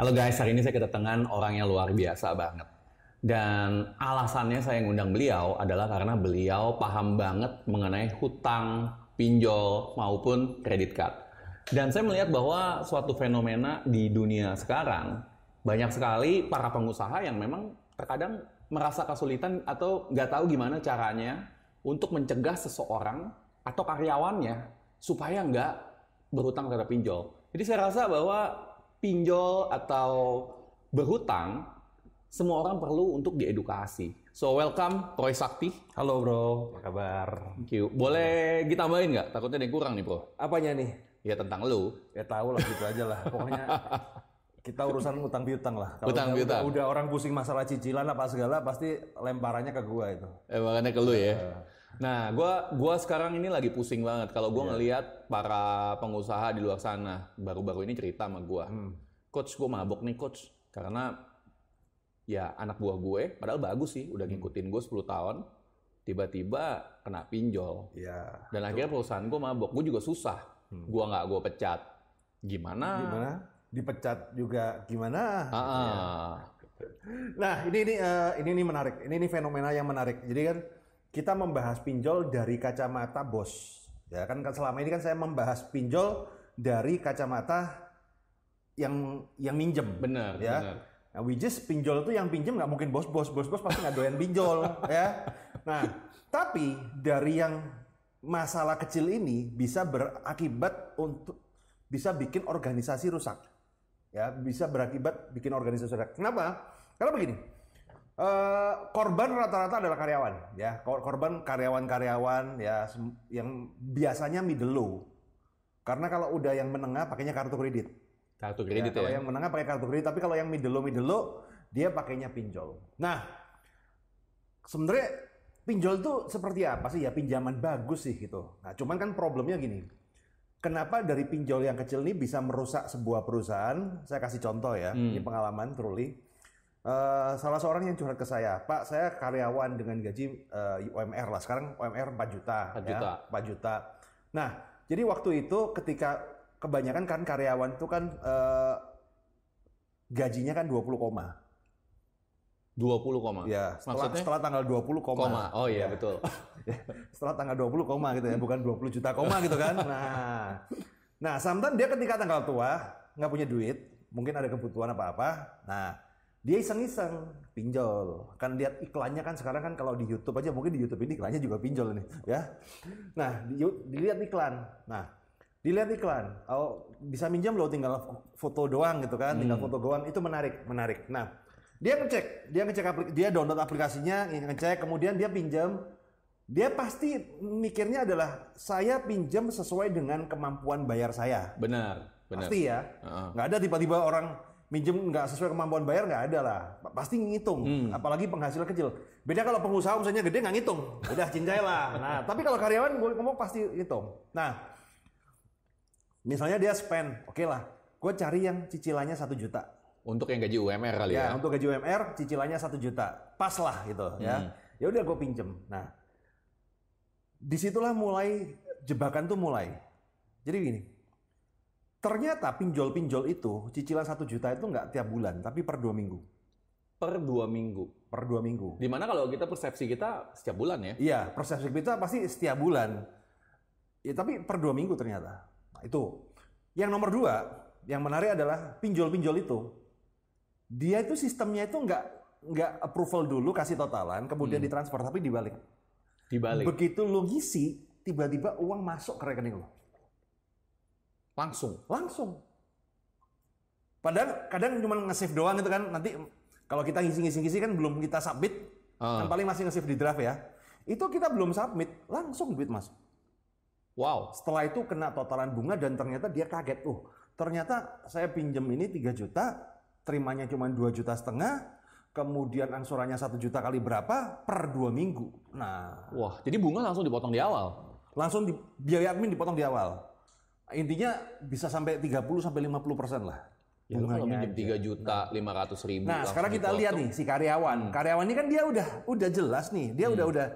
Halo guys, hari ini saya kedatangan orang yang luar biasa banget. Dan alasannya saya ngundang beliau adalah karena beliau paham banget mengenai hutang, pinjol, maupun kredit card. Dan saya melihat bahwa suatu fenomena di dunia sekarang, banyak sekali para pengusaha yang memang terkadang merasa kesulitan atau nggak tahu gimana caranya untuk mencegah seseorang atau karyawannya supaya nggak berhutang terhadap pinjol. Jadi saya rasa bahwa pinjol atau berhutang semua orang perlu untuk diedukasi. So welcome Roy Sakti. Halo bro, apa kabar? Thank you. Boleh ditambahin nggak? Takutnya ada yang kurang nih bro. Apanya nih? Ya tentang lu. Ya tahu lah gitu aja lah. Pokoknya kita urusan utang piutang lah. Kalau Utang udah, piutang. Udah, udah orang pusing masalah cicilan apa segala, pasti lemparannya ke gua itu. Eh, makanya ke lu ya. Nah, gua gua sekarang ini lagi pusing banget kalau gua ngelihat para pengusaha di luar sana baru-baru ini cerita sama gua. Coach, gua mabok nih coach karena ya anak buah gue padahal bagus sih udah ngikutin gue 10 tahun tiba-tiba kena pinjol Iya. dan akhirnya perusahaan gue mabok gue juga susah gua nggak gue pecat gimana, Gimana? Dipecat juga gimana? Ah, ah. Nah, ini ini eh, ini ini menarik. Ini ini fenomena yang menarik. Jadi kan kita membahas pinjol dari kacamata bos. Ya kan kan selama ini kan saya membahas pinjol dari kacamata yang yang minjem. Benar, ya. benar. Nah, which is pinjol itu yang pinjem nggak mungkin bos-bos, bos-bos pasti nggak doyan pinjol, ya. Nah, tapi dari yang masalah kecil ini bisa berakibat untuk bisa bikin organisasi rusak, ya, bisa berakibat bikin organisasi rusak. Kenapa? Karena begini, eh, korban rata-rata adalah karyawan, ya, Kor- korban karyawan-karyawan, ya, yang biasanya middle low. Karena kalau udah yang menengah pakainya kartu kredit. kartu Ya, kredit kalau ya, yang menengah pakai kartu kredit, tapi kalau yang middle low middle low dia pakainya pinjol. Nah, sebenarnya pinjol tuh seperti apa sih ya pinjaman bagus sih gitu. Nah, cuman kan problemnya gini. Kenapa dari pinjol yang kecil ini bisa merusak sebuah perusahaan? Saya kasih contoh ya, ini pengalaman truly. Eh, salah seorang yang curhat ke saya, Pak, saya karyawan dengan gaji eh, UMR lah. Sekarang UMR 4 juta. 4 ya, juta. 4 juta. Nah, jadi waktu itu ketika kebanyakan kan karyawan itu kan eh, gajinya kan 20 koma. 20 koma Ya, setelah, maksudnya setelah tanggal 20 koma. koma oh iya Ya. betul setelah tanggal 20 koma gitu ya, bukan 20 juta koma gitu kan. Nah, nah sometimes dia ketika tanggal tua nggak punya duit, mungkin ada kebutuhan apa-apa. Nah, dia iseng-iseng pinjol. Kan lihat iklannya kan sekarang kan kalau di YouTube aja mungkin di YouTube ini iklannya juga pinjol nih, ya. Nah, di, dilihat iklan. Nah, dilihat iklan. Oh, bisa minjam loh tinggal foto doang gitu kan, tinggal foto doang itu menarik, menarik. Nah, dia ngecek, dia ngecek aplik- dia download aplikasinya, ngecek, kemudian dia pinjam. Dia pasti mikirnya adalah saya pinjam sesuai dengan kemampuan bayar saya. benar benar Pasti ya. Heeh. Nggak ada tiba-tiba orang minjem nggak sesuai kemampuan bayar nggak ada lah. Pa- Pasti ngitung. Hmm. Apalagi penghasilan kecil. Beda kalau pengusaha misalnya gede nggak ngitung. Udah cincai lah. Nah, tapi kalau karyawan gue ngomong pasti hitung. Nah, misalnya dia spend, oke lah. Gue cari yang cicilannya satu juta. untuk yang gaji UMR kali ya, Ya, untuk gaji UMR cicilannya satu juta, pas lah gitu Hmm. ya. Ya udah gue pinjem. Nah, di situlah mulai jebakan tuh mulai. Jadi gini, ternyata pinjol-pinjol itu cicilan satu juta itu nggak tiap bulan, tapi per dua minggu. per dua minggu Per dua minggu. di mana kalau kita persepsi kita setiap bulan ya Iya, persepsi kita pasti setiap bulan. Ya, tapi per dua minggu ternyata. Nah, itu. Yang nomor dua, yang menarik adalah pinjol-pinjol itu. Dia itu sistemnya itu nggak nggak approval dulu kasih totalan, kemudian ditransfer tapi dibalik. dibalik Begitu lu ngisi, tiba-tiba uang masuk ke rekening lo. Langsung Langsung. Padahal kadang cuma nge-save doang gitu kan. Nanti kalau kita ngisi-ngisi-ngisi kan belum kita submit. Ah. Kan paling masih nge-save di draft ya. Itu kita belum submit, langsung duit masuk. wow Setelah itu kena totalan bunga dan ternyata dia kaget. Oh, ternyata saya pinjam ini 3 juta, terimanya cuma 2 juta setengah, kemudian angsurannya 1 juta kali berapa per 2 minggu. Nah, wah jadi bunga langsung dipotong di awal langsung di, biaya admin dipotong di awal. Intinya bisa sampai 30 sampai 50 persen lah. ya lu kalau minjem 3 juta 500 ribu Nah, sekarang kita lihat nih si karyawan. Karyawan ini kan dia udah udah jelas nih, dia udah udah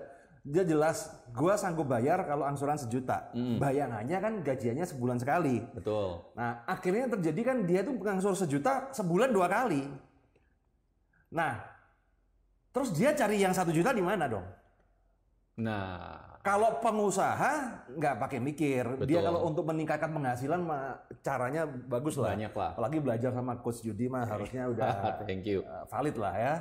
dia jelas gua sanggup bayar kalau angsuran sejuta. Hmm. Bayangannya kan gajiannya sebulan sekali. Betul. Nah, akhirnya terjadi kan dia tuh ngangsur sejuta sebulan dua kali. Nah, terus dia cari yang satu juta di mana dong? Nah, Kalau pengusaha nggak pakai mikir, dia Betul. kalau untuk meningkatkan penghasilan mah caranya bagus lah. banyak lah. Apalagi belajar sama coach Judi mah harusnya udah Thank you. uh, valid lah ya.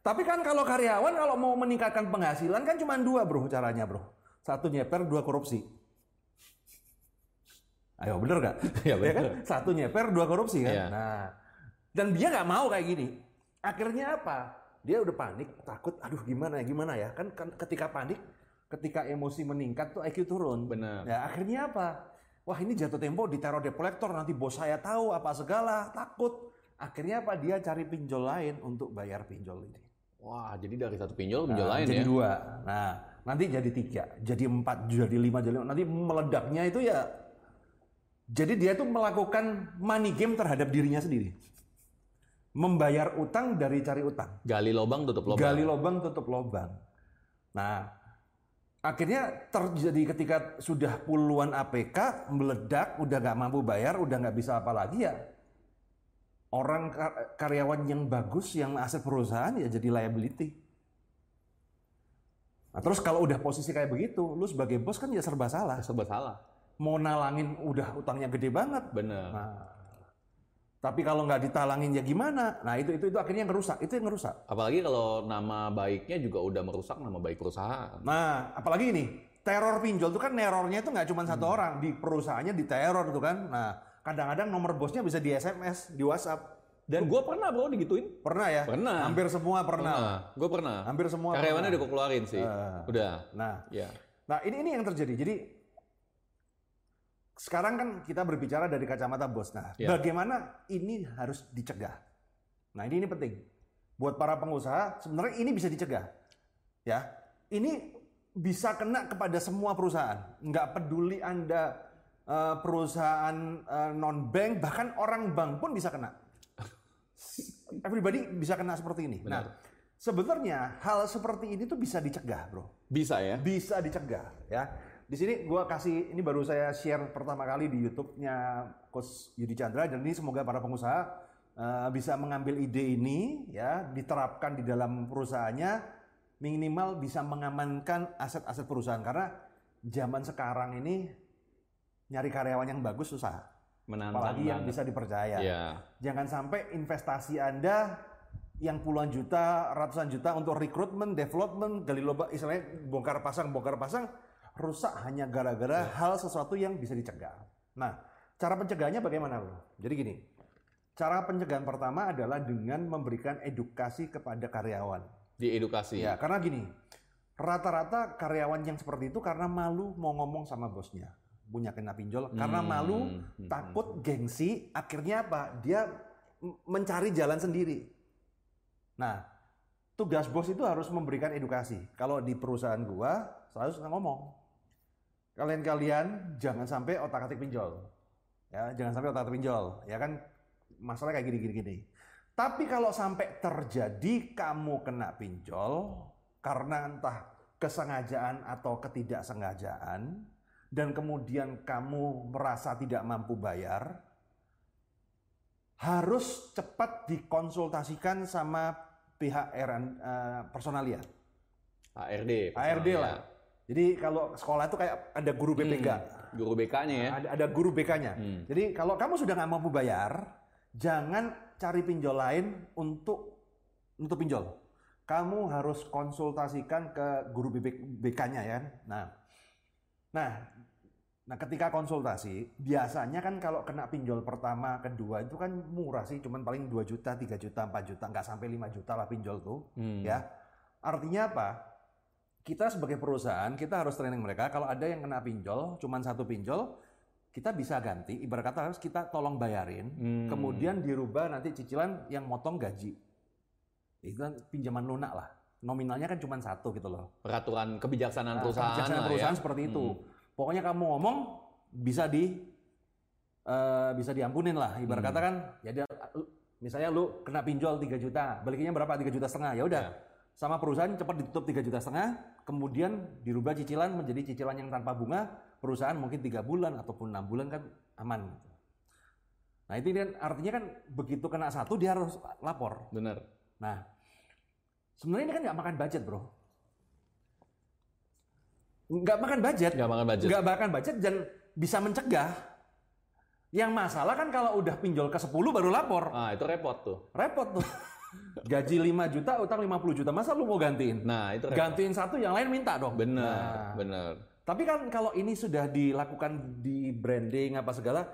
Tapi kan kalau karyawan kalau mau meningkatkan penghasilan kan cuma dua bro caranya bro. Satu nyeper, dua korupsi. Ayo bener gak? Iya, Ya kan? bener. Satu nyeper, dua korupsi kan? Iya. Nah, dan dia nggak mau kayak gini. Akhirnya apa? Dia udah panik, takut, aduh gimana ya, gimana ya? Kan, kan ketika panik, ketika emosi meningkat tuh IQ turun. Benar. Ya akhirnya apa? Wah ini jatuh tempo di teror dekolektor nanti bos saya tahu apa segala takut. Akhirnya apa? Dia cari pinjol lain untuk bayar pinjol ini. Wah, jadi dari satu pinjol pinjol Nah, lain jadi ya. dua. Nah nanti jadi tiga, jadi empat, jadi lima, jadi lima. Nanti meledaknya itu ya. Jadi dia tuh melakukan money game terhadap dirinya sendiri. Membayar utang dari cari utang. Gali lobang tutup lobang. Gali lubang tutup lubang. Nah, akhirnya terjadi ketika sudah puluhan APK meledak, udah nggak mampu bayar, udah nggak bisa apa lagi ya. Orang kar- karyawan yang bagus, yang aset perusahaan ya jadi liability. Nah, terus kalau udah posisi kayak begitu, lu sebagai bos kan ya serba salah. Serba salah. Mau nalangin udah utangnya gede banget. Bener. Nah, tapi kalau nggak ditalangin ya gimana? Nah itu itu itu akhirnya yang ngerusak. Itu yang ngerusak. Apalagi kalau nama baiknya juga udah merusak nama baik perusahaan. Nah, apalagi ini teror pinjol itu kan nerornya itu nggak cuma satu Hmm. orang di perusahaannya di teror tuh kan. Nah, kadang-kadang nomor bosnya bisa di SMS, di WhatsApp. Dan gue pernah bro digituin. Pernah ya? Pernah. Hampir semua pernah. Gue pernah. Hampir semua. Karyawannya pernah. udah keluarin sih. Ah. Udah. Nah, Ya. nah ini ini yang terjadi. Jadi sekarang kan kita berbicara dari kacamata bos. Nah, Ya. bagaimana ini harus dicegah? Nah, ini ini penting. Buat para pengusaha, sebenarnya ini bisa dicegah. Ya, ini bisa kena kepada semua perusahaan. Nggak peduli Anda eh, perusahaan non bank, bahkan orang bank pun bisa kena. Everybody bisa kena seperti ini. Nah, sebenarnya hal seperti ini tuh bisa dicegah, bro Bisa ya. bisa dicegah ya. Di sini gua kasih ini baru saya share pertama kali di YouTube-nya Coach Yudi Chandra dan ini semoga para pengusaha eh, bisa mengambil ide ini ya diterapkan di dalam perusahaannya minimal bisa mengamankan aset-aset perusahaan karena zaman sekarang ini nyari karyawan yang bagus susah Menantang apalagi yang banget. bisa dipercaya. Ya. Jangan sampai investasi Anda yang puluhan juta, ratusan juta untuk rekrutmen, development, gali lubang, istilahnya bongkar pasang, bongkar pasang, rusak hanya gara-gara hal sesuatu yang bisa dicegah. Nah, cara pencegahannya bagaimana, bro? Jadi gini, cara pencegahan pertama adalah dengan memberikan edukasi kepada karyawan. Di edukasi. Ya, karena gini, rata-rata karyawan yang seperti itu karena malu mau ngomong sama bosnya, punya kena pinjol, karena Hmm, malu, hmm, takut, gengsi, akhirnya apa? Dia mencari jalan sendiri. Nah, tugas bos itu harus memberikan edukasi. Kalau di perusahaan gua, selalu suka ngomong, kalian-kalian jangan sampai otak-atik pinjol, ya, jangan sampai otak-atik pinjol, ya kan? Masalah kayak gini-gini. Tapi kalau sampai terjadi kamu kena pinjol karena entah kesengajaan atau ketidaksengajaan dan kemudian kamu merasa tidak mampu bayar, harus cepat dikonsultasikan sama pihak RN, eh, personalia, ARD. ARD lah. Jadi kalau sekolah itu kayak ada guru BPK, Hmm, Guru BK-nya ya. ada, ada guru BK-nya. Hmm. Jadi kalau kamu sudah nggak mampu bayar, jangan cari pinjol lain untuk untuk pinjol. Kamu harus konsultasikan ke guru BK-nya ya. Nah, nah, nah ketika konsultasi, biasanya kan kalau kena pinjol pertama, kedua itu kan murah sih, cuman paling 2 juta, 3 juta, 4 juta, nggak sampai 5 juta lah pinjol tuh, Hmm. ya. Artinya apa? Kita sebagai perusahaan, kita harus training mereka. Kalau ada yang kena pinjol, cuman satu pinjol, kita bisa ganti. Ibarat kata harus kita tolong bayarin, Hmm. kemudian dirubah nanti cicilan yang motong gaji. Itu kan pinjaman lunak lah. Nominalnya kan cuma satu gitu loh. Peraturan kebijaksanaan Nah, perusahaan kebijaksanaan lah perusahaan ya. seperti itu. Hmm. Pokoknya kamu ngomong bisa di eh, bisa diampunin lah. Ibarat Hmm. kata kan, ya dia, misalnya lu kena pinjol 3 juta, balikinnya berapa? 3 juta setengah. Ya udah, Ya. Sama perusahaan cepat ditutup 3 juta setengah, kemudian dirubah cicilan menjadi cicilan yang tanpa bunga, perusahaan mungkin tiga bulan ataupun enam bulan kan aman. gitu. Nah itu kan artinya kan begitu kena satu dia harus lapor. Bener. Nah sebenarnya ini kan nggak makan budget bro. Nggak makan budget. Nggak makan budget. Nggak makan budget dan bisa mencegah. Yang masalah kan kalau udah pinjol ke 10 baru lapor. Ah, itu repot tuh. Repot tuh. Gaji 5 juta, utang 50 juta. Masa lu mau gantiin? Nah, itu repot. Gantiin satu, yang lain minta dong. Bener, Nah, bener. tapi kan kalau ini sudah dilakukan di branding apa segala,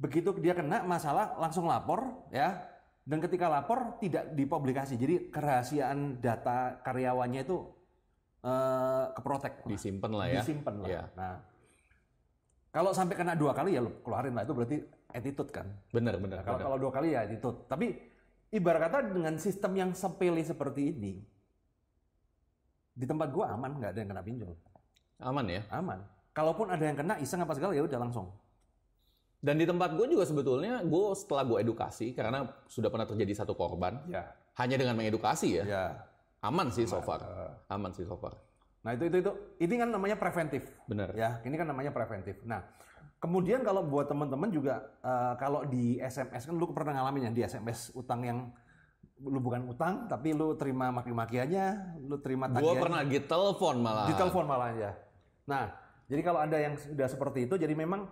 begitu dia kena masalah langsung lapor ya. Dan ketika lapor tidak dipublikasi. Jadi kerahasiaan data karyawannya itu eh keprotek. lah. Disimpan lah ya. Disimpan lah. Iya. Nah, kalau sampai kena dua kali ya lu keluarin lah itu berarti attitude kan. Bener, bener. Kalau kalau dua kali ya attitude. Tapi ibarat kata dengan sistem yang sepele seperti ini, di tempat gua aman nggak ada yang kena pinjol, Aman ya. aman. Kalaupun ada yang kena iseng apa segala ya udah langsung. Dan di tempat gue juga sebetulnya, gue setelah gue edukasi, karena sudah pernah terjadi satu korban, Ya. hanya dengan mengedukasi ya, Ya. aman sih so far. Aman sih so far. Nah itu itu itu ini kan namanya preventif. Bener. Ya, ini kan namanya preventif. Nah, kemudian kalau buat teman-teman juga eh, kalau di SMS kan lu pernah ngalamin ya di SMS utang yang lu bukan utang tapi lu terima maki-makiannya, lu terima Gue tagihannya. pernah di telepon malah. Di telepon malah ya. Nah, jadi kalau Anda yang sudah seperti itu, jadi memang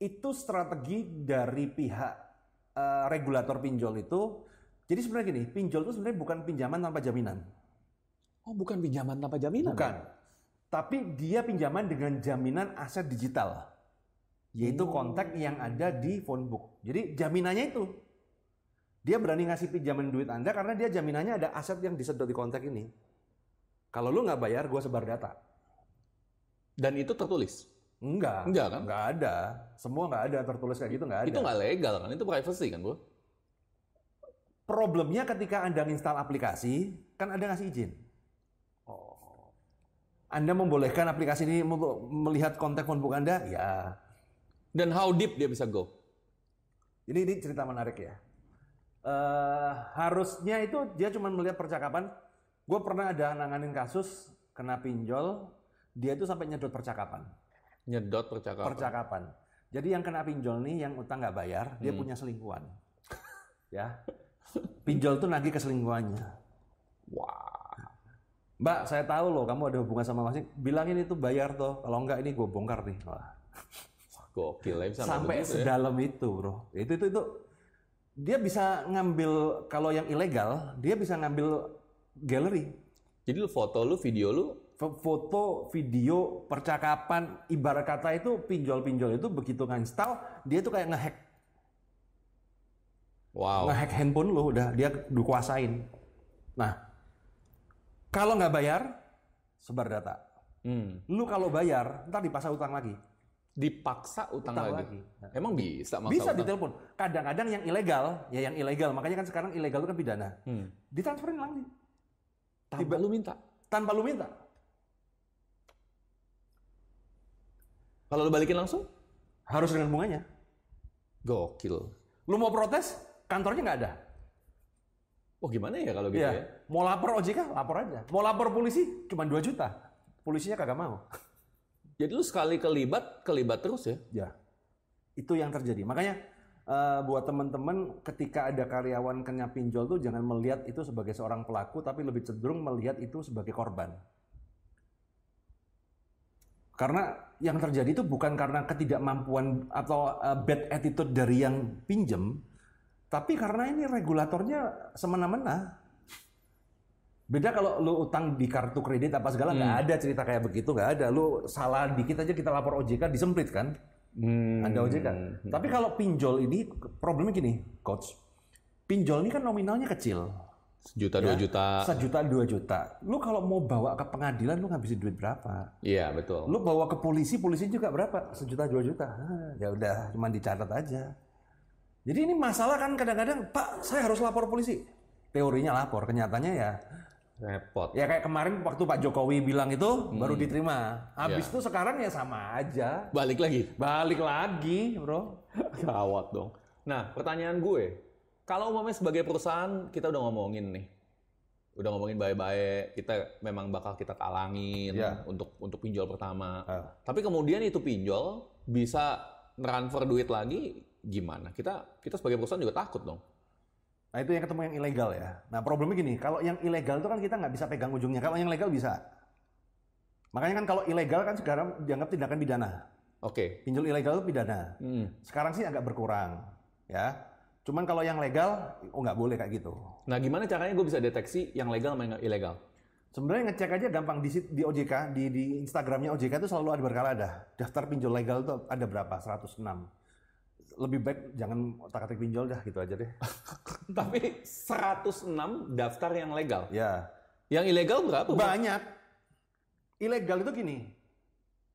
itu strategi dari pihak eh, regulator pinjol itu. Jadi sebenarnya gini, pinjol itu sebenarnya bukan pinjaman tanpa jaminan. Oh, bukan pinjaman tanpa jaminan. Bukan. Tapi dia pinjaman dengan jaminan aset digital. Yaitu kontak yang ada di phone book. Jadi jaminannya itu. Dia berani ngasih pinjaman duit Anda karena dia jaminannya ada aset yang disedot di kontak ini. Kalau lu nggak bayar, gua sebar data. Dan itu tertulis. Enggak. Enggak kan? Nggak ada. Semua nggak ada tertulis kayak gitu nggak ada. Itu nggak legal kan? Itu privacy kan, Bu? Problemnya ketika Anda install aplikasi, kan Anda ngasih izin. Anda membolehkan aplikasi ini untuk melihat kontak phone book Anda? Ya. Dan how deep dia bisa go? Ini ini cerita menarik ya. Eh harusnya itu dia cuma melihat percakapan. Gue pernah ada nanganin kasus kena pinjol, dia itu sampai nyedot percakapan. Nyedot percakapan. Percakapan. Jadi yang kena pinjol nih, yang utang nggak bayar, dia punya selingkuhan. ya. Pinjol tuh nagih ke selingkuhannya. Wah. Mbak, saya tahu loh kamu ada hubungan sama Mas. Bilangin itu bayar toh. Kalau enggak ini gue bongkar nih. Wah. Gokil ya bisa Sampai begitu ya. sedalam itu, bro. Itu itu itu. Dia bisa ngambil kalau yang ilegal, dia bisa ngambil galeri, Jadi lu foto lu, video lu, foto, video, percakapan, ibarat kata itu pinjol-pinjol itu begitu nginstal, dia tuh kayak ngehack, wow. ngehack handphone lu udah dia dikuasain. Nah, kalau nggak bayar, sebar data. Hmm. Lu kalau bayar, ntar dipaksa utang lagi. Dipaksa utang, Utang lagi. lagi. Emang bisa maksa Bisa utang? ditelepon. Kadang-kadang yang ilegal, ya yang ilegal. Makanya kan sekarang ilegal itu kan pidana. Hmm. Ditransferin langsung. Tanpa lu minta. Tanpa lu minta. Kalau lu balikin langsung? Harus dengan bunganya. Gokil. Lu mau protes, kantornya nggak ada. Oh gimana ya kalau gitu Iya. ya? Mau lapor OJK, lapor aja. Mau lapor polisi, cuma 2 juta. Polisinya kagak mau. Jadi lu sekali kelibat, kelibat terus ya? Ya. Itu yang terjadi. Makanya eh, buat teman-teman ketika ada karyawan kena pinjol tuh jangan melihat itu sebagai seorang pelaku tapi lebih cenderung melihat itu sebagai korban. Karena yang terjadi itu bukan karena ketidakmampuan atau eh, bad attitude dari yang pinjem, tapi karena ini regulatornya semena-mena. Beda kalau lu utang di kartu kredit apa segala nggak ada cerita kayak begitu nggak ada. Lu salah dikit aja kita lapor OJK disemprit kan? Hmm. Ada OJK. Tapi kalau pinjol ini problemnya gini, coach. Pinjol ini kan nominalnya kecil. Sejuta, dua juta. Sejuta, dua juta. Lu kalau mau bawa ke pengadilan lu ngabisin duit berapa? Iya betul. Lu bawa ke polisi, polisi juga berapa? Sejuta, dua juta. Ah, ya udah, cuma dicatat aja. Jadi ini masalah kan kadang-kadang, Pak, saya harus lapor polisi. Teorinya lapor, kenyataannya ya Repot. ya kayak kemarin waktu Pak Jokowi bilang itu baru diterima. Habis Ya. itu sekarang ya sama aja. Balik lagi. Balik lagi, Bro. Gawat dong. Nah, pertanyaan gue, kalau umpamanya sebagai perusahaan kita udah ngomongin nih, udah ngomongin baik-baik, kita memang bakal kita talangin Iya. untuk untuk pinjol pertama. Ah. Tapi kemudian itu pinjol bisa transfer duit lagi gimana? Kita kita sebagai perusahaan juga takut dong. Nah itu yang ketemu yang ilegal ya. Nah problemnya gini, kalau yang ilegal itu kan kita nggak bisa pegang ujungnya. Kalau yang legal bisa. Makanya kan kalau ilegal kan sekarang dianggap tindakan pidana. Oke. Pinjol ilegal itu pidana. Hmm. Sekarang sih agak berkurang, ya. Cuman kalau yang legal, oh nggak boleh kayak gitu. Nah, gimana caranya gue bisa deteksi yang legal sama yang ilegal? Sebenarnya ngecek aja gampang di, di OJK, di, di Instagramnya OJK itu selalu ada berkala ada. Daftar pinjol legal itu ada berapa? 106. Lebih baik jangan otak-atik pinjol dah gitu aja deh. Tapi 106 daftar yang legal. Ya. Yang ilegal berapa? Banyak. Ilegal itu gini.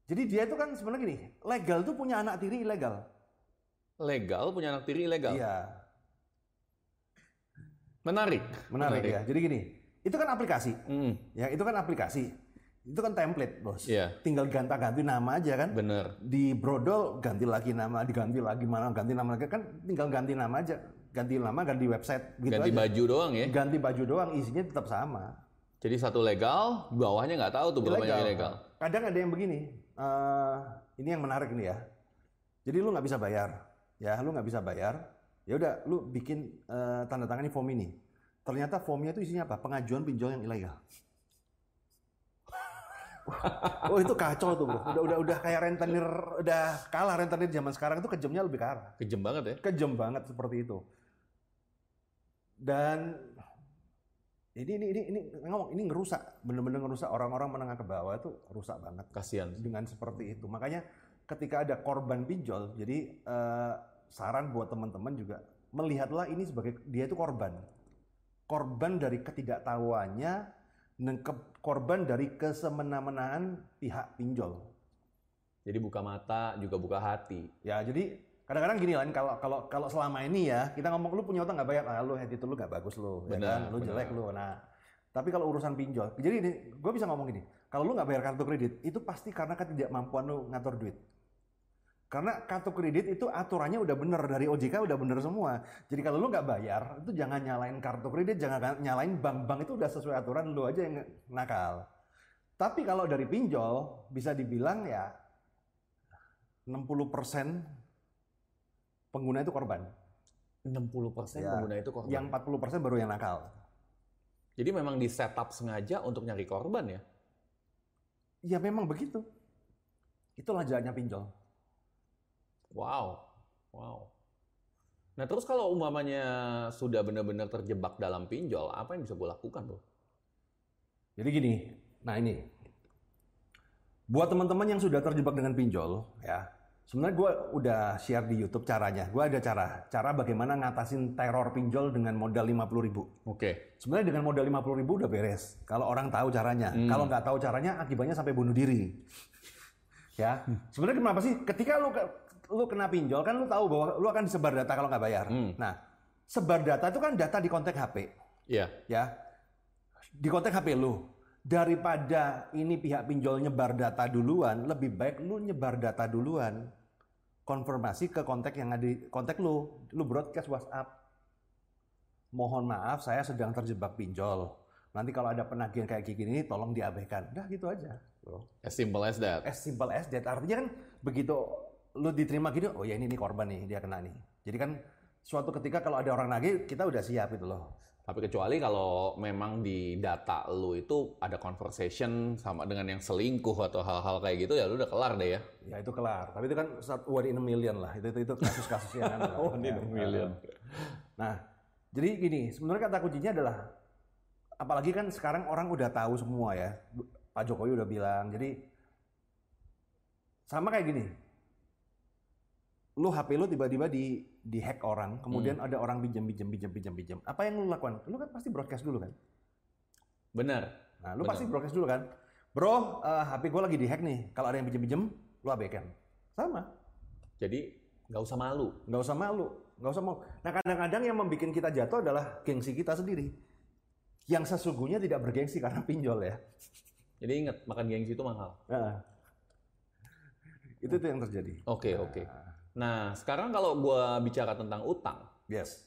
Jadi dia itu kan sebenarnya gini, legal itu punya anak tiri ilegal. Legal punya anak tiri ilegal. Iya, Menarik. menarik, ya. Jadi gini, itu kan aplikasi. Hmm, Ya, itu kan aplikasi. Itu kan template, Bos. Iya. Tinggal ganti-ganti nama aja kan. bener. Di brodol ganti lagi nama, diganti lagi mana, ganti nama lagi kan tinggal ganti nama aja. Ganti nama, ganti website gitu Ganti aja. baju doang ya. Ganti baju doang, isinya tetap sama. Jadi satu legal, bawahnya nggak tahu tuh berapa yang ilegal. Kadang ada yang begini, eh, ini yang menarik nih ya. Jadi lu nggak bisa bayar, ya lu nggak bisa bayar. Ya udah, lu bikin eh, tanda tangan di form ini. Ternyata formnya itu isinya apa? Pengajuan pinjol yang ilegal. oh itu kacau tuh bro. Udah udah udah kayak rentenir, udah kalah rentenir zaman sekarang itu kejamnya lebih kalah. Kejem banget ya. Kejam banget seperti itu. Dan ini ini ini ini ngomong ini ngerusak, bener-bener ngerusak orang-orang menengah ke bawah itu rusak banget Kasihan. dengan seperti itu. Makanya ketika ada korban pinjol, jadi eh, saran buat teman-teman juga melihatlah ini sebagai dia itu korban. Korban dari ketidaktahuannya korban dari kesemena-menaan pihak pinjol. Jadi buka mata juga buka hati. Ya, jadi kadang-kadang gini kan kalau kalau kalau selama ini ya kita ngomong lu punya utang nggak bayar, ah lu head itu lu nggak bagus lu, ya Benar, kan? Lu benar. jelek lu. Nah, tapi kalau urusan pinjol, jadi ini gue bisa ngomong gini, kalau lu nggak bayar kartu kredit itu pasti karena ketidakmampuan lu ngatur duit. Karena kartu kredit itu aturannya udah bener dari OJK udah bener semua. Jadi kalau lu nggak bayar itu jangan nyalain kartu kredit, jangan nyalain bank-bank itu udah sesuai aturan lu aja yang nakal. Tapi kalau dari pinjol bisa dibilang ya 60% pengguna itu korban. 60% Ya. pengguna itu korban. Yang 40% baru yang nakal. Jadi memang di setup sengaja untuk nyari korban ya. Ya memang begitu. Itulah jalannya pinjol. Wow. Wow. Nah terus kalau umpamanya sudah benar-benar terjebak dalam pinjol, apa yang bisa gue lakukan bro? Jadi gini, nah ini. Buat teman-teman yang sudah terjebak dengan pinjol, ya. Sebenarnya gue udah share di YouTube caranya. Gue ada cara, cara bagaimana ngatasin teror pinjol dengan modal 50 ribu. Oke. Sebenarnya dengan modal 50 ribu udah beres. Kalau orang tahu caranya. Kalau nggak tahu caranya, akibatnya sampai bunuh diri. ya. Sebenarnya kenapa sih? Ketika ke- lu kena pinjol kan lu tahu bahwa lu akan disebar data kalau nggak bayar. Nah, sebar data itu kan data di kontak HP, Iya. ya. Di kontak HP lu. Daripada ini pihak pinjol nyebar data duluan, lebih baik lu nyebar data duluan. Konfirmasi ke kontak yang ada di kontak lu, lu broadcast WhatsApp mohon maaf saya sedang terjebak pinjol. Nanti kalau ada penagihan kayak gini tolong diabaikan. Udah gitu aja. As simple as that. As simple as that. Artinya kan begitu lu diterima gitu, oh ya ini, ini korban nih, dia kena nih. Jadi kan suatu ketika kalau ada orang nagih, kita udah siap gitu loh. Tapi kecuali kalau memang di data lu itu ada conversation sama dengan yang selingkuh atau hal-hal kayak gitu ya lu udah kelar deh ya. Ya itu kelar. Tapi itu kan satu one in a million lah. Itu itu, itu kasus-kasusnya kan. One in a million. Nah, jadi gini, sebenarnya kata kuncinya adalah apalagi kan sekarang orang udah tahu semua ya. Pak Jokowi udah bilang. Jadi sama kayak gini. Lu HP lu tiba-tiba di di hack orang, kemudian ada orang pinjam pinjam pinjam pinjam pinjam. Apa yang lu lakukan? Lu kan pasti broadcast dulu kan? Benar. Nah, lu Benar. pasti broadcast dulu kan? Bro, eh, HP gue lagi di hack nih. Kalau ada yang pinjam-pinjam, lu abaikan. Sama. Jadi nggak usah malu. nggak usah malu, nggak usah mau. Nah kadang-kadang yang membuat kita jatuh adalah gengsi kita sendiri, yang sesungguhnya tidak bergengsi karena pinjol ya. Jadi ingat makan gengsi itu mahal. Nah, itu tuh yang terjadi. Oke oke. Nah sekarang kalau gua bicara tentang utang, Yes.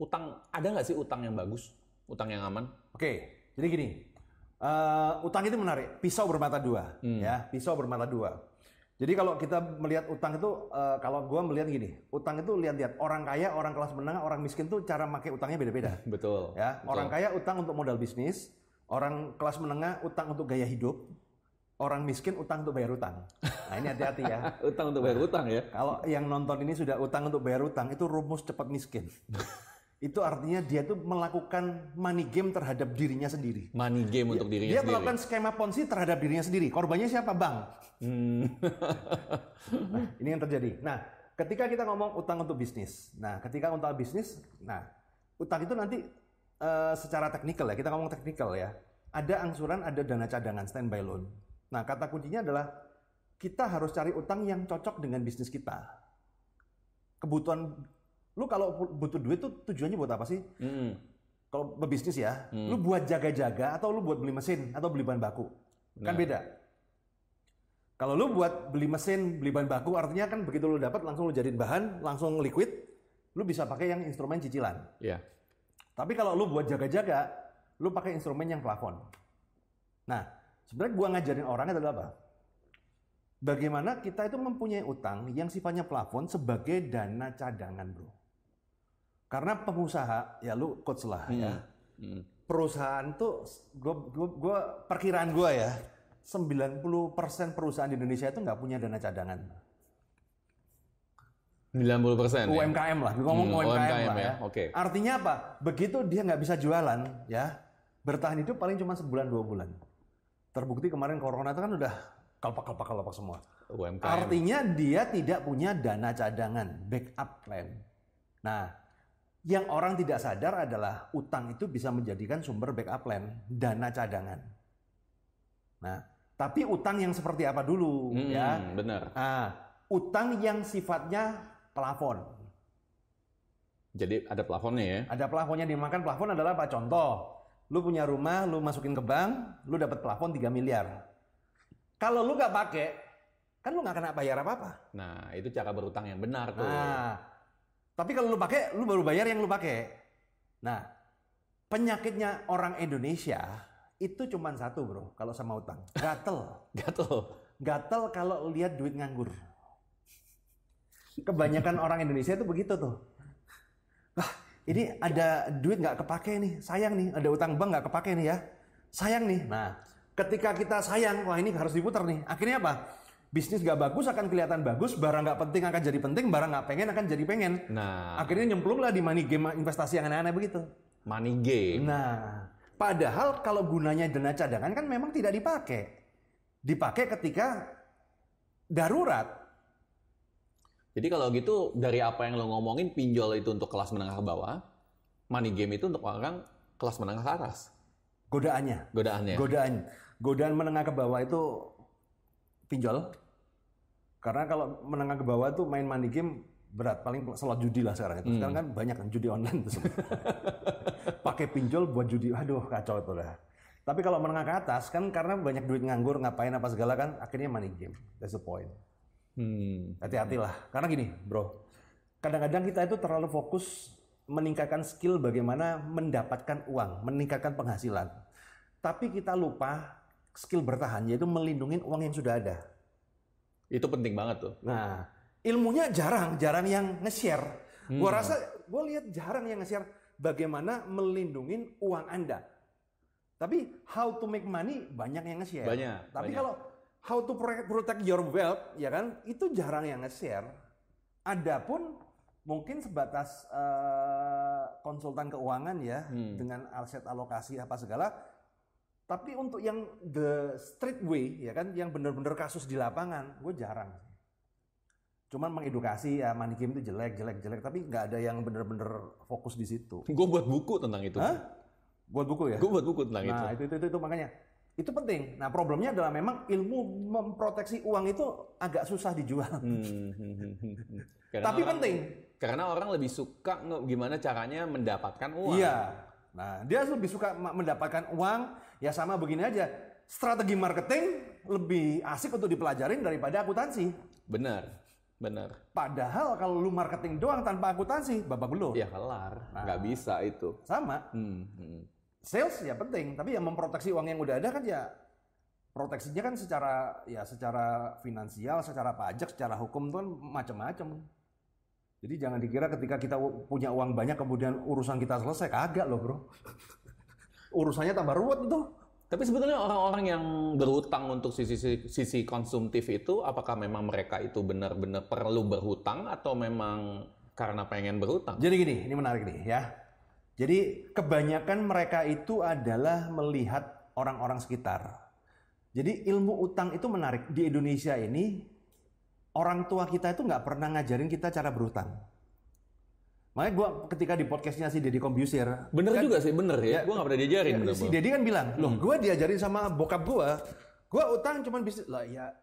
utang ada nggak sih utang yang bagus? utang yang aman? Oke, jadi gini, uh, utang itu menarik, pisau bermata dua, ya, pisau bermata dua. Jadi kalau kita melihat utang itu, uh, kalau gua melihat gini, utang itu lihat-lihat orang kaya, orang kelas menengah, orang miskin tuh cara pakai utangnya beda-beda. Betul. Ya, orang kaya utang untuk modal bisnis, orang kelas menengah utang untuk gaya hidup, orang miskin utang untuk bayar utang. Nah ini hati-hati ya. utang untuk bayar utang ya? Kalau yang nonton ini sudah utang untuk bayar utang, itu rumus cepat miskin. itu artinya dia tuh melakukan money game terhadap dirinya sendiri. Money game untuk dirinya Dia sendiri. melakukan skema ponzi terhadap dirinya sendiri. Korbannya siapa? Bank. Hmm. Nah, ini yang terjadi. Nah, ketika kita ngomong utang untuk bisnis. Nah, ketika utang bisnis, nah, utang itu nanti eh, secara teknikal ya, kita ngomong teknikal ya. Ada angsuran, ada dana cadangan, standby loan. Nah, kata kuncinya adalah kita harus cari utang yang cocok dengan bisnis kita. Kebutuhan lu kalau butuh duit tuh tujuannya buat apa sih? Hmm. Kalau berbisnis ya, lu buat jaga-jaga atau lu buat beli mesin atau beli bahan baku. Kan Benar. beda. Kalau lu buat beli mesin, beli bahan baku artinya kan begitu lu dapat langsung lu jadiin bahan, langsung liquid, lu bisa pakai yang instrumen cicilan. Ya. Tapi kalau lu buat jaga-jaga, lu pakai instrumen yang plafon. Nah, sebenarnya gua ngajarin orang adalah apa? Bagaimana kita itu mempunyai utang yang sifatnya plafon sebagai dana cadangan, bro. Karena pengusaha, ya lu coach lah ya. Hmm. Perusahaan tuh, gua, gua, gua perkiraan gua ya, 90% perusahaan di Indonesia itu nggak punya dana cadangan. 90 persen ya? UMKM lah, gue ngomong Hmm, UMKM, UMKM lah ya, ya. oke. Artinya apa? Begitu dia nggak bisa jualan, ya bertahan hidup paling cuma sebulan dua bulan. Terbukti kemarin corona itu kan udah kalpak kalpak kalpak semua. UMKM. Artinya dia tidak punya dana cadangan, backup plan. Nah, yang orang tidak sadar adalah utang itu bisa menjadikan sumber backup plan, dana cadangan. Nah, tapi utang yang seperti apa dulu, Hmm, ya? benar. Ah, utang yang sifatnya plafon. Jadi ada plafonnya ya? Ada plafonnya dimakan. Plafon adalah apa? Contoh, lu punya rumah, lu masukin ke bank, lu dapat plafon 3 miliar. Kalau lu nggak pakai, kan lu nggak kena bayar apa-apa. Nah, itu cara berutang yang benar tuh. Nah, tapi kalau lu pakai, lu baru bayar yang lu pakai. Nah, penyakitnya orang Indonesia itu cuma satu bro, kalau sama utang. Gatel. Gatel. Gatel kalau lihat duit nganggur. Kebanyakan orang Indonesia itu begitu tuh. Wah, ini ada duit nggak kepake nih, sayang nih, ada utang bank nggak kepake nih ya, sayang nih. Nah, ketika kita sayang, wah ini harus diputar nih. Akhirnya apa? Bisnis nggak bagus akan kelihatan bagus, barang nggak penting akan jadi penting, barang nggak pengen akan jadi pengen. Nah, Akhirnya nyemplung lah di money game investasi yang aneh-aneh begitu. money game. Nah, padahal kalau gunanya dana cadangan kan memang tidak dipakai. Dipakai ketika darurat. Jadi kalau gitu dari apa yang lo ngomongin pinjol itu untuk kelas menengah ke bawah, money game itu untuk orang kelas menengah ke atas. Godaannya. Godaannya. Godaan. Godaan menengah ke bawah itu pinjol. Karena kalau menengah ke bawah tuh main money game berat. Paling slot judi lah sekarang itu. Sekarang kan banyak kan judi online tuh. Pakai pinjol buat judi. Aduh kacau itu dah. Tapi kalau menengah ke atas kan karena banyak duit nganggur ngapain apa segala kan akhirnya money game. That's the point. Hmm. Hati-hatilah. Karena gini, bro. Kadang-kadang kita itu terlalu fokus meningkatkan skill bagaimana mendapatkan uang, meningkatkan penghasilan. Tapi kita lupa skill bertahan, yaitu melindungi uang yang sudah ada. Itu penting banget tuh. Nah, ilmunya jarang, jarang yang nge-share. Gua rasa, gue lihat jarang yang nge-share bagaimana melindungi uang Anda. Tapi how to make money banyak yang nge-share. Banyak, Tapi banyak. kalau how to protect- your wealth, ya kan, itu jarang yang nge-share. Adapun mungkin sebatas eh, konsultan keuangan ya Hmm. dengan aset alokasi apa segala. Tapi untuk yang the street way ya kan, yang benar-benar kasus di lapangan, gue jarang. Cuman mengedukasi ya money game itu jelek, jelek, jelek, tapi nggak ada yang benar-benar fokus di situ. Gue buat buku tentang itu. Hah? Buat buku ya? Gue buat buku tentang itu. Nah, itu, itu, itu, itu makanya. Itu penting. Nah, problemnya adalah memang ilmu memproteksi uang itu agak susah dijual. Hmm, hmm, hmm, hmm, hmm. Karena Tapi orang- penting. Karena orang lebih suka gimana caranya mendapatkan uang. Iya. Nah, dia lebih suka mendapatkan uang, ya sama begini aja. Strategi marketing lebih asik untuk dipelajarin daripada akuntansi. Benar. Bener. Padahal kalau lu marketing doang tanpa akuntansi, babak belur. Ya kelar, nggak bisa itu. Sama. Hmm, hmm. Sales ya penting, tapi yang memproteksi uang yang udah ada kan ya proteksinya kan secara ya secara finansial, secara pajak, secara hukum tuh kan macam-macam. Jadi jangan dikira ketika kita punya uang banyak kemudian urusan kita selesai kagak loh, Bro. Urusannya tambah ruwet itu. Tapi sebetulnya orang-orang yang berhutang untuk sisi sisi konsumtif itu, apakah memang mereka itu benar-benar perlu berhutang atau memang karena pengen berhutang? Jadi gini, ini menarik nih ya. Jadi kebanyakan mereka itu adalah melihat orang-orang sekitar. Jadi ilmu utang itu menarik. Di Indonesia ini, orang tua kita itu nggak pernah ngajarin kita cara berhutang. Makanya gua ketika di podcastnya si Deddy Kombusir, Bener juga sih, bener ya. Ya. Gue nggak pernah diajarin. Ya, bener, si. Dedi kan bilang, loh gue diajarin sama bokap gue, gue utang cuman bisnis lah ya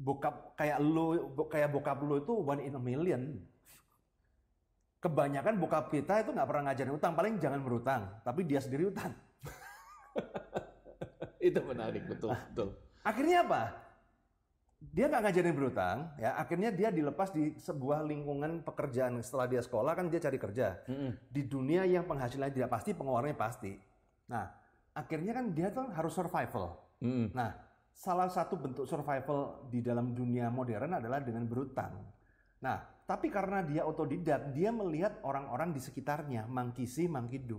bokap kayak lu kayak bokap lu itu one in a million. Kebanyakan bokap kita itu nggak pernah ngajarin utang, paling jangan berutang, tapi dia sendiri utang. itu menarik, betul, betul. Akhirnya apa? Dia nggak ngajarin berutang, ya. Akhirnya dia dilepas di sebuah lingkungan pekerjaan. Setelah dia sekolah kan dia cari kerja. Mm-mm. Di dunia yang penghasilannya tidak pasti, pengeluarannya pasti. Nah, akhirnya kan dia tuh harus survival. Mm-mm. Nah, salah satu bentuk survival di dalam dunia modern adalah dengan berutang. Nah, tapi karena dia otodidak, dia melihat orang-orang di sekitarnya, mangkisi, mangkidu.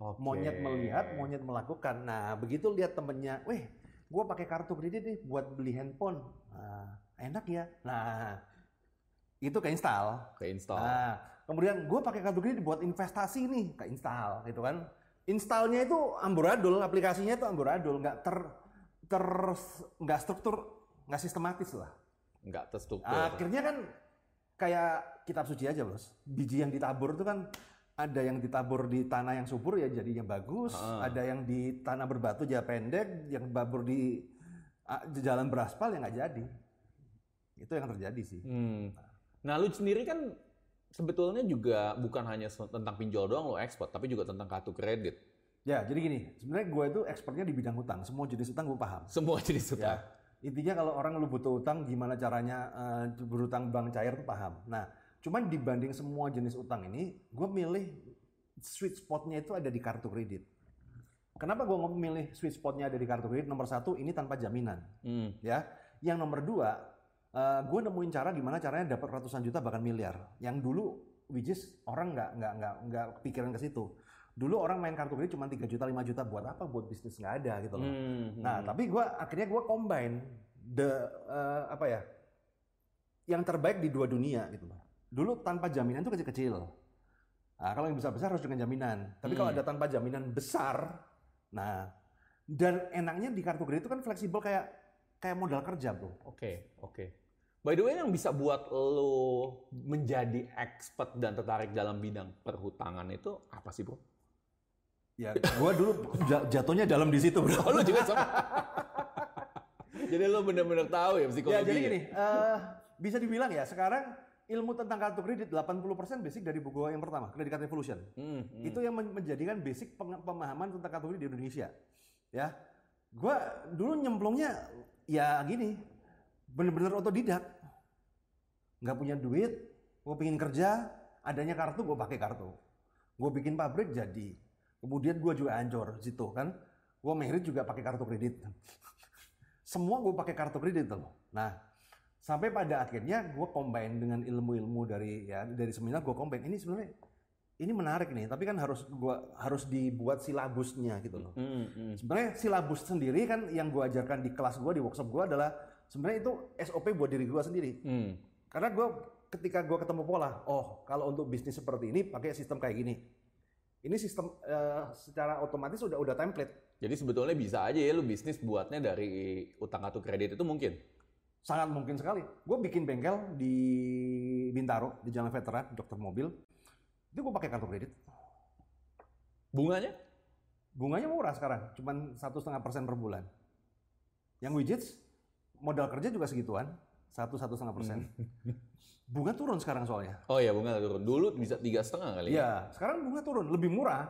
Oke. Monyet melihat, monyet melakukan. Nah, begitu lihat temennya, weh, gue pakai kartu kredit nih buat beli handphone. Nah, enak ya. Nah, itu keinstall. Keinstall. Nah, kemudian gue pakai kartu kredit buat investasi nih, keinstall, gitu kan. Installnya itu amburadul, aplikasinya itu amburadul, nggak ter ter nggak struktur, nggak sistematis lah. Nggak terstruktur. Akhirnya kan kayak kitab suci aja bos. Biji yang ditabur itu kan ada yang ditabur di tanah yang subur ya jadinya bagus, ada yang di tanah berbatu jadi pendek, yang babur di, jalan beraspal ya nggak jadi. Itu yang terjadi sih. Hmm. Nah, lu sendiri kan sebetulnya juga bukan hanya tentang pinjol doang lo ekspor, tapi juga tentang kartu kredit. Ya jadi gini, sebenarnya gue itu expertnya di bidang utang, semua jenis utang gue paham. Semua jenis Ya, utang. Intinya kalau orang lu butuh utang, gimana caranya eh, berutang bank cair tuh paham. Nah, cuman dibanding semua jenis utang ini, gue milih sweet spotnya itu ada di kartu kredit. Kenapa gue memilih sweet spotnya ada di kartu kredit? Nomor satu, ini tanpa jaminan. Hmm. Ya, yang nomor dua, eh, gue nemuin cara gimana caranya dapat ratusan juta bahkan miliar. Yang dulu, which is orang nggak nggak nggak nggak pikiran ke situ. Dulu orang main kartu kredit cuma 3 juta 5 juta buat apa? Buat bisnis nggak ada gitu loh. Hmm. Nah, tapi gua akhirnya gua combine the eh, apa ya? Yang terbaik di dua dunia gitu loh. Dulu tanpa jaminan itu kecil-kecil. Nah, kalau yang besar-besar harus dengan jaminan. Tapi kalau ada tanpa jaminan besar, nah dan enaknya di kartu kredit itu kan fleksibel kayak kayak modal kerja, Bro. Oke, oke. By the way, yang bisa buat lo menjadi expert dan tertarik dalam bidang perhutangan itu apa sih, bro? Ya, gua dulu ja- jatuhnya dalam di situ, Bro. Oh, lo juga sama. jadi lo bener-bener tahu ya Ya, psikologinya. jadi gini, eh, bisa dibilang ya, sekarang ilmu tentang kartu kredit 80% basic dari buku yang pertama, Credit Card Revolution. Hmm, hmm. Itu yang men- menjadikan basic pemahaman tentang kartu kredit di Indonesia. Ya, gua dulu nyemplungnya ya gini, bener-bener otodidak. Nggak punya duit, gue pengen kerja, adanya kartu gue pakai kartu. Gue bikin pabrik jadi. Kemudian gue juga ancur situ kan. Gue merit juga pakai kartu kredit. Semua gue pakai kartu kredit loh. Nah, sampai pada akhirnya gue combine dengan ilmu-ilmu dari ya dari seminar gue combine. Ini sebenarnya ini menarik nih, tapi kan harus gua harus dibuat silabusnya gitu loh. Hmm, hmm. Sebenarnya silabus sendiri kan yang gue ajarkan di kelas gue di workshop gue adalah sebenarnya itu SOP buat diri gue sendiri. Hmm. Karena gue ketika gue ketemu pola, oh kalau untuk bisnis seperti ini pakai sistem kayak gini. Ini sistem eh, secara otomatis udah udah template. Jadi sebetulnya bisa aja ya lo bisnis buatnya dari utang kartu kredit itu mungkin. Sangat mungkin sekali. Gue bikin bengkel di Bintaro di Jalan Veteran, dokter mobil. Itu gue pakai kartu kredit. Bunganya? Bunganya murah sekarang, cuman satu setengah persen per bulan. Yang widgets modal kerja juga segituan, satu satu setengah persen. Bunga turun sekarang soalnya. Oh ya bunga turun. Dulu bisa tiga setengah kali. ya? Iya, sekarang bunga turun, lebih murah.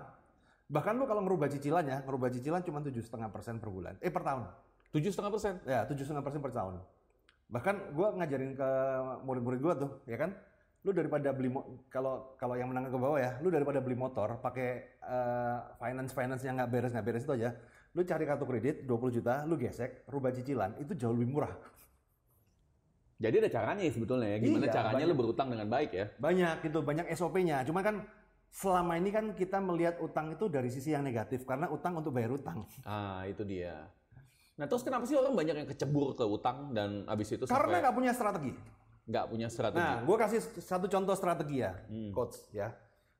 Bahkan lu kalau ngerubah cicilannya, ngerubah cicilan cuma tujuh setengah persen per bulan, eh per tahun. Tujuh setengah persen. Ya, tujuh setengah persen per tahun. Bahkan gue ngajarin ke murid-murid gue tuh, ya kan? Lu daripada beli kalau kalau yang menengah ke bawah ya, lu daripada beli motor pakai eh, finance finance yang nggak beres nggak beres itu aja, lu cari kartu kredit 20 juta, lu gesek, rubah cicilan, itu jauh lebih murah. Jadi ada caranya ya sebetulnya ya. Gimana Iya, caranya banyak. lu berutang dengan baik ya? Banyak itu, banyak SOP-nya. Cuma kan selama ini kan kita melihat utang itu dari sisi yang negatif karena utang untuk bayar utang. Ah, itu dia. Nah, terus kenapa sih orang banyak yang kecebur ke utang dan abis itu Karena sampai nggak punya strategi. nggak punya strategi? Nah, gue kasih satu contoh strategi ya, Hmm. coach ya.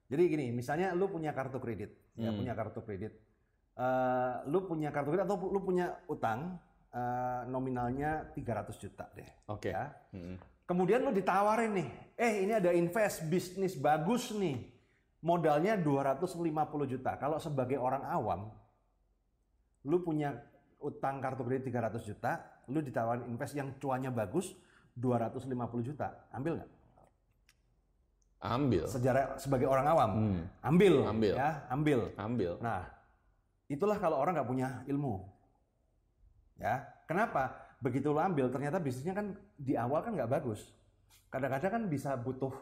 Jadi gini, misalnya lu punya kartu kredit, ya Hmm. punya kartu kredit, Eh, lu punya kartu kredit atau lu punya utang eh, nominalnya 300 juta deh. Oke. Ya. Mm-mm. Kemudian lu ditawarin nih, eh ini ada invest bisnis bagus nih, modalnya 250 juta. Kalau sebagai orang awam, lu punya utang kartu kredit 300 juta, lu ditawarin invest yang cuannya bagus 250 juta, ambil nggak? Ambil. Sejarah sebagai orang awam, Hmm. ambil, Ambil. ya, ambil. Ambil. Nah, itulah kalau orang nggak punya ilmu. Ya, kenapa? Begitu lo ambil, ternyata bisnisnya kan di awal kan nggak bagus. Kadang-kadang kan bisa butuh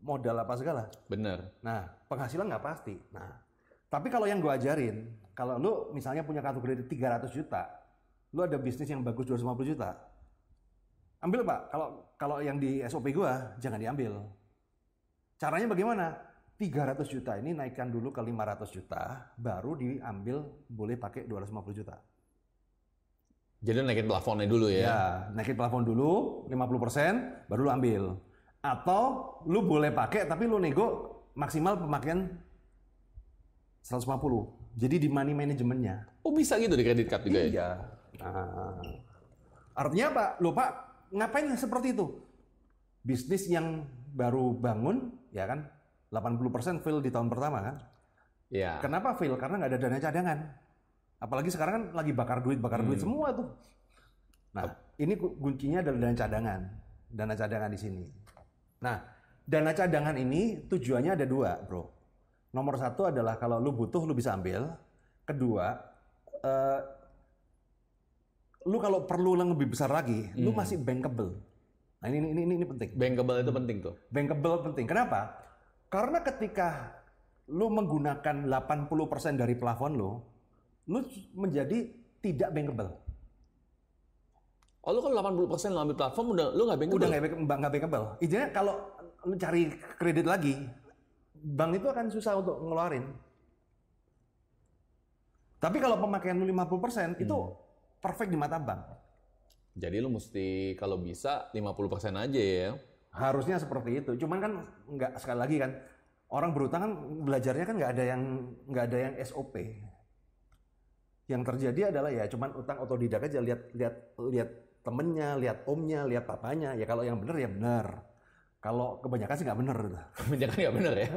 modal apa segala. Bener. Nah, penghasilan nggak pasti. Nah, tapi kalau yang gue ajarin, kalau lu misalnya punya kartu kredit 300 juta, lu ada bisnis yang bagus 250 juta, ambil pak. Kalau kalau yang di SOP gue, jangan diambil. Caranya bagaimana? 300 juta ini naikkan dulu ke 500 juta, baru diambil boleh pakai 250 juta. Jadi naikin plafonnya dulu ya. Ya, naikin plafon dulu 50%, baru lu ambil. Atau lu boleh pakai tapi lu nego maksimal pemakaian 150. Jadi di money manajemennya. Oh bisa gitu di kredit card juga ya? Iya. Nah, artinya apa? Lo Pak, ngapain seperti itu? Bisnis yang baru bangun, ya kan? 80% fail di tahun pertama kan? Iya. Kenapa fail? Karena nggak ada dana cadangan. Apalagi sekarang kan lagi bakar duit, bakar duit semua tuh. Nah, ini ku- kuncinya adalah dana cadangan. Dana cadangan di sini. Nah, dana cadangan ini tujuannya ada dua, bro. Nomor satu adalah kalau lu butuh, lu bisa ambil. Kedua, eh, lu kalau perlu yang lebih besar lagi, lu masih bankable. Nah, ini, ini, ini, ini penting. Bankable itu penting tuh. Bankable penting. Kenapa? Karena ketika lu menggunakan 80% dari plafon lu, lu menjadi tidak bankable. Oh lu kalau 80% lo ambil platform udah lu nggak bankable? Udah nggak bank- nggak bankable. Intinya kalau lu cari kredit lagi, bank itu akan susah untuk ngeluarin. Tapi kalau pemakaian lu 50% itu perfect di mata bank. Jadi lu mesti kalau bisa 50% aja ya. Harusnya seperti itu. Cuman kan nggak sekali lagi kan orang berutang kan belajarnya kan nggak ada yang nggak ada yang SOP. Yang terjadi adalah ya cuman utang otodidak aja lihat lihat lihat temennya, lihat omnya, lihat papanya. Ya kalau yang benar ya benar. Kalau kebanyakan sih nggak benar. Kebanyakan nggak bener ya.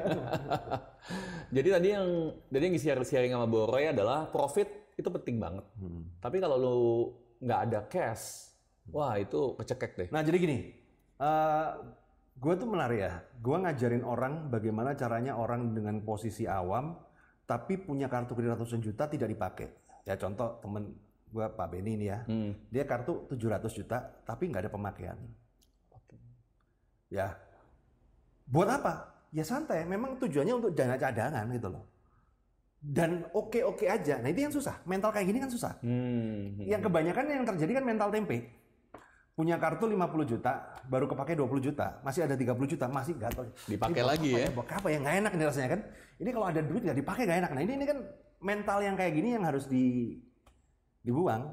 Jadi tadi yang tadi yang share sharing sama Boroy adalah profit itu penting banget. Tapi kalau lu nggak ada cash, wah itu kecekek deh. Nah jadi gini, gue tuh menarik ya. Gue ngajarin orang bagaimana caranya orang dengan posisi awam, tapi punya kartu kredit ratusan juta tidak dipakai. Ya contoh temen gue Pak Benny ini ya, Hmm. dia kartu 700 juta, tapi nggak ada pemakaian. Ya, buat apa? Ya santai. Memang tujuannya untuk dana cadangan gitu loh. Dan oke-oke aja. Nah itu yang susah. Mental kayak gini kan susah. Hmm. Yang kebanyakan yang terjadi kan mental tempe. Punya kartu 50 juta, baru kepake 20 juta, masih ada 30 juta, masih gatel. Dipakai lagi apa ya. Buat apa ya? Nggak enak ini rasanya kan. Ini kalau ada duit nggak dipakai nggak enak. Nah ini, ini kan mental yang kayak gini yang harus di dibuang.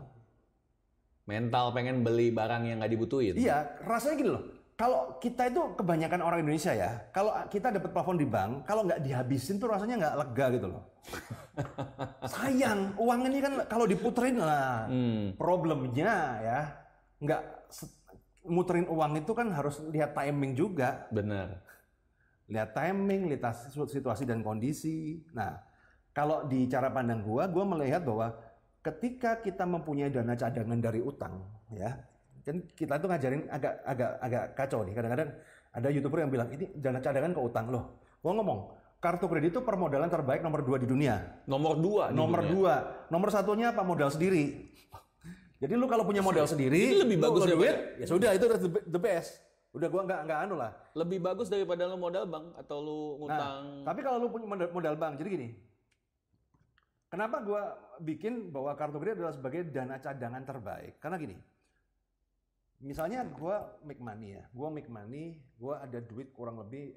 Mental pengen beli barang yang nggak dibutuhin. Iya, rasanya gini loh. Kalau kita itu kebanyakan orang Indonesia ya, kalau kita dapat plafon di bank, kalau nggak dihabisin tuh rasanya nggak lega gitu loh. Sayang, uang ini kan kalau diputerin lah. Hmm. Problemnya ya, nggak muterin uang itu kan harus lihat timing juga. Bener. Lihat timing, lihat situasi dan kondisi. Nah, kalau di cara pandang gua, gua melihat bahwa ketika kita mempunyai dana cadangan dari utang, ya, kan kita itu ngajarin agak agak agak kacau nih. Kadang-kadang ada youtuber yang bilang ini dana cadangan ke utang loh. Gua ngomong kartu kredit itu permodalan terbaik nomor dua di dunia. Nomor dua. di Nomor dunia. dua, nomor satunya apa modal sendiri. Jadi lu kalau punya modal sendiri, lebih bagus ngeluarin duit, ya sudah itu the be- the best. Udah gua nggak nggak anu lah. Lebih bagus daripada lu modal bank atau lu Nah, ngutang. tapi kalau lu punya modal, modal bank, jadi gini. Kenapa gua bikin bahwa kartu kredit adalah sebagai dana cadangan terbaik? Karena gini. Misalnya gua make money ya, gua make money, gua ada duit kurang lebih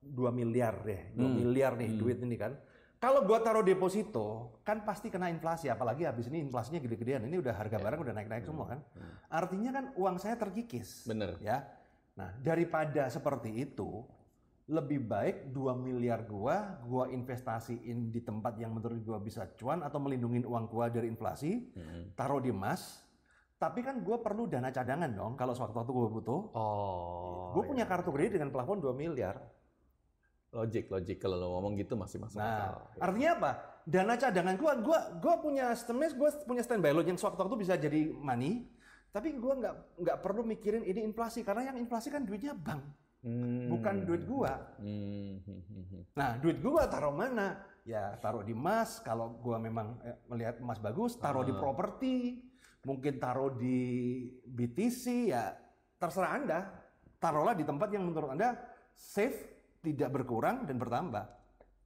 2 miliar deh, 2 Hmm. miliar nih Hmm. duit ini kan. Kalau gua taruh deposito, kan pasti kena inflasi, apalagi habis ini inflasinya gede-gedean. Ini udah harga barang udah naik-naik semua kan. Hmm. Artinya kan uang saya terkikis Bener. ya. Nah, daripada seperti itu, lebih baik 2 miliar gua gua investasiin di tempat yang menurut gua bisa cuan atau melindungi uang gua dari inflasi, Hmm. taruh di emas. Tapi kan gua perlu dana cadangan dong kalau sewaktu-waktu gua butuh. Oh. Gue iya. punya kartu kredit dengan plafon 2 miliar. logik, logik kalau lo ngomong gitu masih masuk akal. Nah, artinya apa? Dana cadangan gua, gua, gua punya sistemnya, gua punya standby loan yang sewaktu-waktu bisa jadi money. Tapi gua nggak nggak perlu mikirin ini inflasi karena yang inflasi kan duitnya bank, Hmm. bukan duit gua. Hmm, hmm, hmm, hmm. Nah, duit gua taruh mana? Ya, taruh di emas. Kalau gua memang eh, melihat emas bagus, taruh di Ah. properti. Mungkin taruh di BTC, ya terserah Anda. Taruhlah di tempat yang menurut Anda safe, tidak berkurang dan bertambah.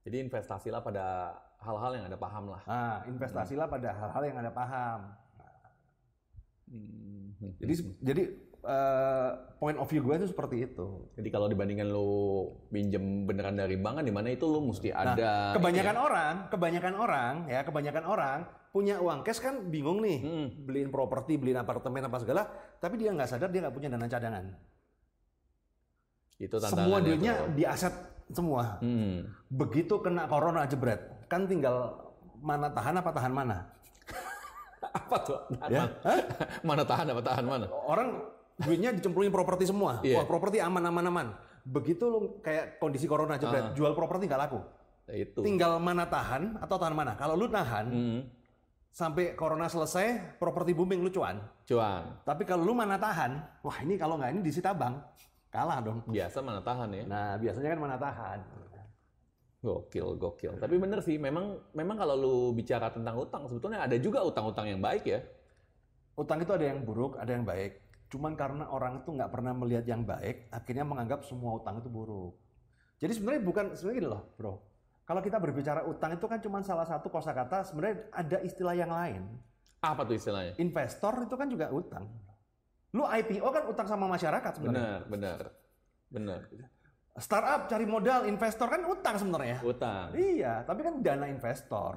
Jadi investasilah pada hal-hal yang ada paham lah. Nah, investasilah pada hal-hal yang Anda paham. Hmm, hmm, Jadi hmm. jadi eh, point of view gue itu seperti itu. Jadi kalau dibandingkan lu pinjem beneran dari bank kan di mana itu lu mesti Nah, ada kebanyakan orang, kebanyakan orang ya, kebanyakan orang punya uang cash kan bingung nih, Hmm. beliin properti, beliin apartemen apa segala, tapi dia nggak sadar dia nggak punya dana cadangan. itu. Semua duitnya di aset semua. Hmm. Begitu kena corona jebret, kan tinggal mana tahan apa tahan mana. Apa tuh? Ya, mana tahan apa tahan mana? orang duitnya dicemplungin properti semua. Iya. Wah properti aman aman aman. Begitu lu kayak kondisi corona Ah. jebret, jual properti nggak laku. Ya, itu. Tinggal mana tahan atau tahan mana. Kalau lu tahan Hmm. sampai corona selesai, properti booming lu cuan. Cuan. Tapi kalau lu mana tahan, wah ini kalau nggak ini disita bank, kalah dong. Biasa mana tahan ya. Nah biasanya kan mana tahan. Gokil, gokil. Tapi bener sih, memang memang kalau lu bicara tentang utang, sebetulnya ada juga utang-utang yang baik ya. Utang itu ada yang buruk, ada yang baik. Cuman karena orang itu nggak pernah melihat yang baik, akhirnya menganggap semua utang itu buruk. Jadi sebenarnya bukan sebenarnya gini loh, bro. Kalau kita berbicara utang itu kan cuma salah satu kosakata, sebenarnya ada istilah yang lain. Apa tuh istilahnya? Investor itu kan juga utang. Lu IPO kan utang sama masyarakat sebenarnya. Benar, benar. Benar. Startup cari modal, investor kan utang sebenarnya. Utang. Iya, tapi kan dana investor.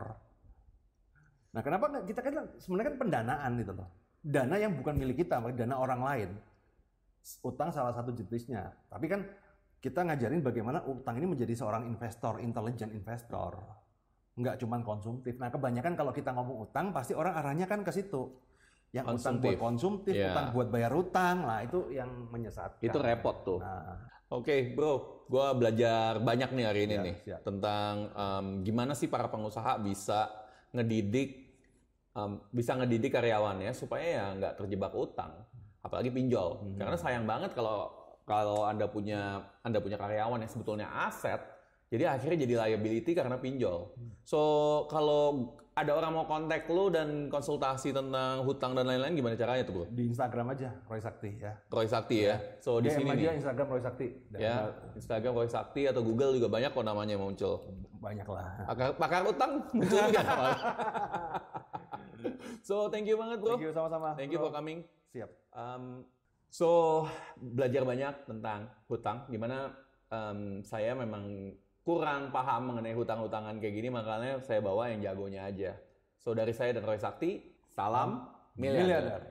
Nah, kenapa kita kan sebenarnya kan pendanaan gitu loh. Dana yang bukan milik kita, dana orang lain. Utang salah satu jenisnya. Tapi kan kita ngajarin bagaimana utang ini menjadi seorang investor, intelligent investor. Nggak cuma konsumtif. Nah, kebanyakan kalau kita ngomong utang, pasti orang arahnya kan ke situ. Yang utang buat Konsumtif. konsumtif, Iya. utang buat bayar utang. Nah, itu yang menyesatkan. Itu repot tuh. Nah, Oke, bro, gue belajar banyak nih hari ini Siap, nih siap. tentang em, gimana sih para pengusaha bisa ngedidik, em, bisa ngedidik karyawannya supaya ya nggak terjebak utang, apalagi pinjol. Mhm. Karena sayang banget kalau kalau anda punya anda punya karyawan yang sebetulnya aset, jadi akhirnya jadi liability karena pinjol. So kalau ada orang mau kontak lu dan konsultasi tentang hutang dan lain-lain, gimana caranya tuh bro? di Instagram aja, Roy Sakti ya. Roy Sakti ya. So di sini aja nih. Instagram Roy Sakti. Dan ya Instagram Roy Sakti atau Google juga banyak kok namanya muncul banyak lah. pakar, pakar utang muncul juga so thank you banget bro Thank you sama-sama. thank you bro. for coming Siap. Um, so belajar banyak tentang hutang di mana um, saya memang kurang paham mengenai hutang-hutangan kayak gini makanya saya bawa yang jagonya aja so dari saya dan Roy Sakti salam miliarder Miliarder.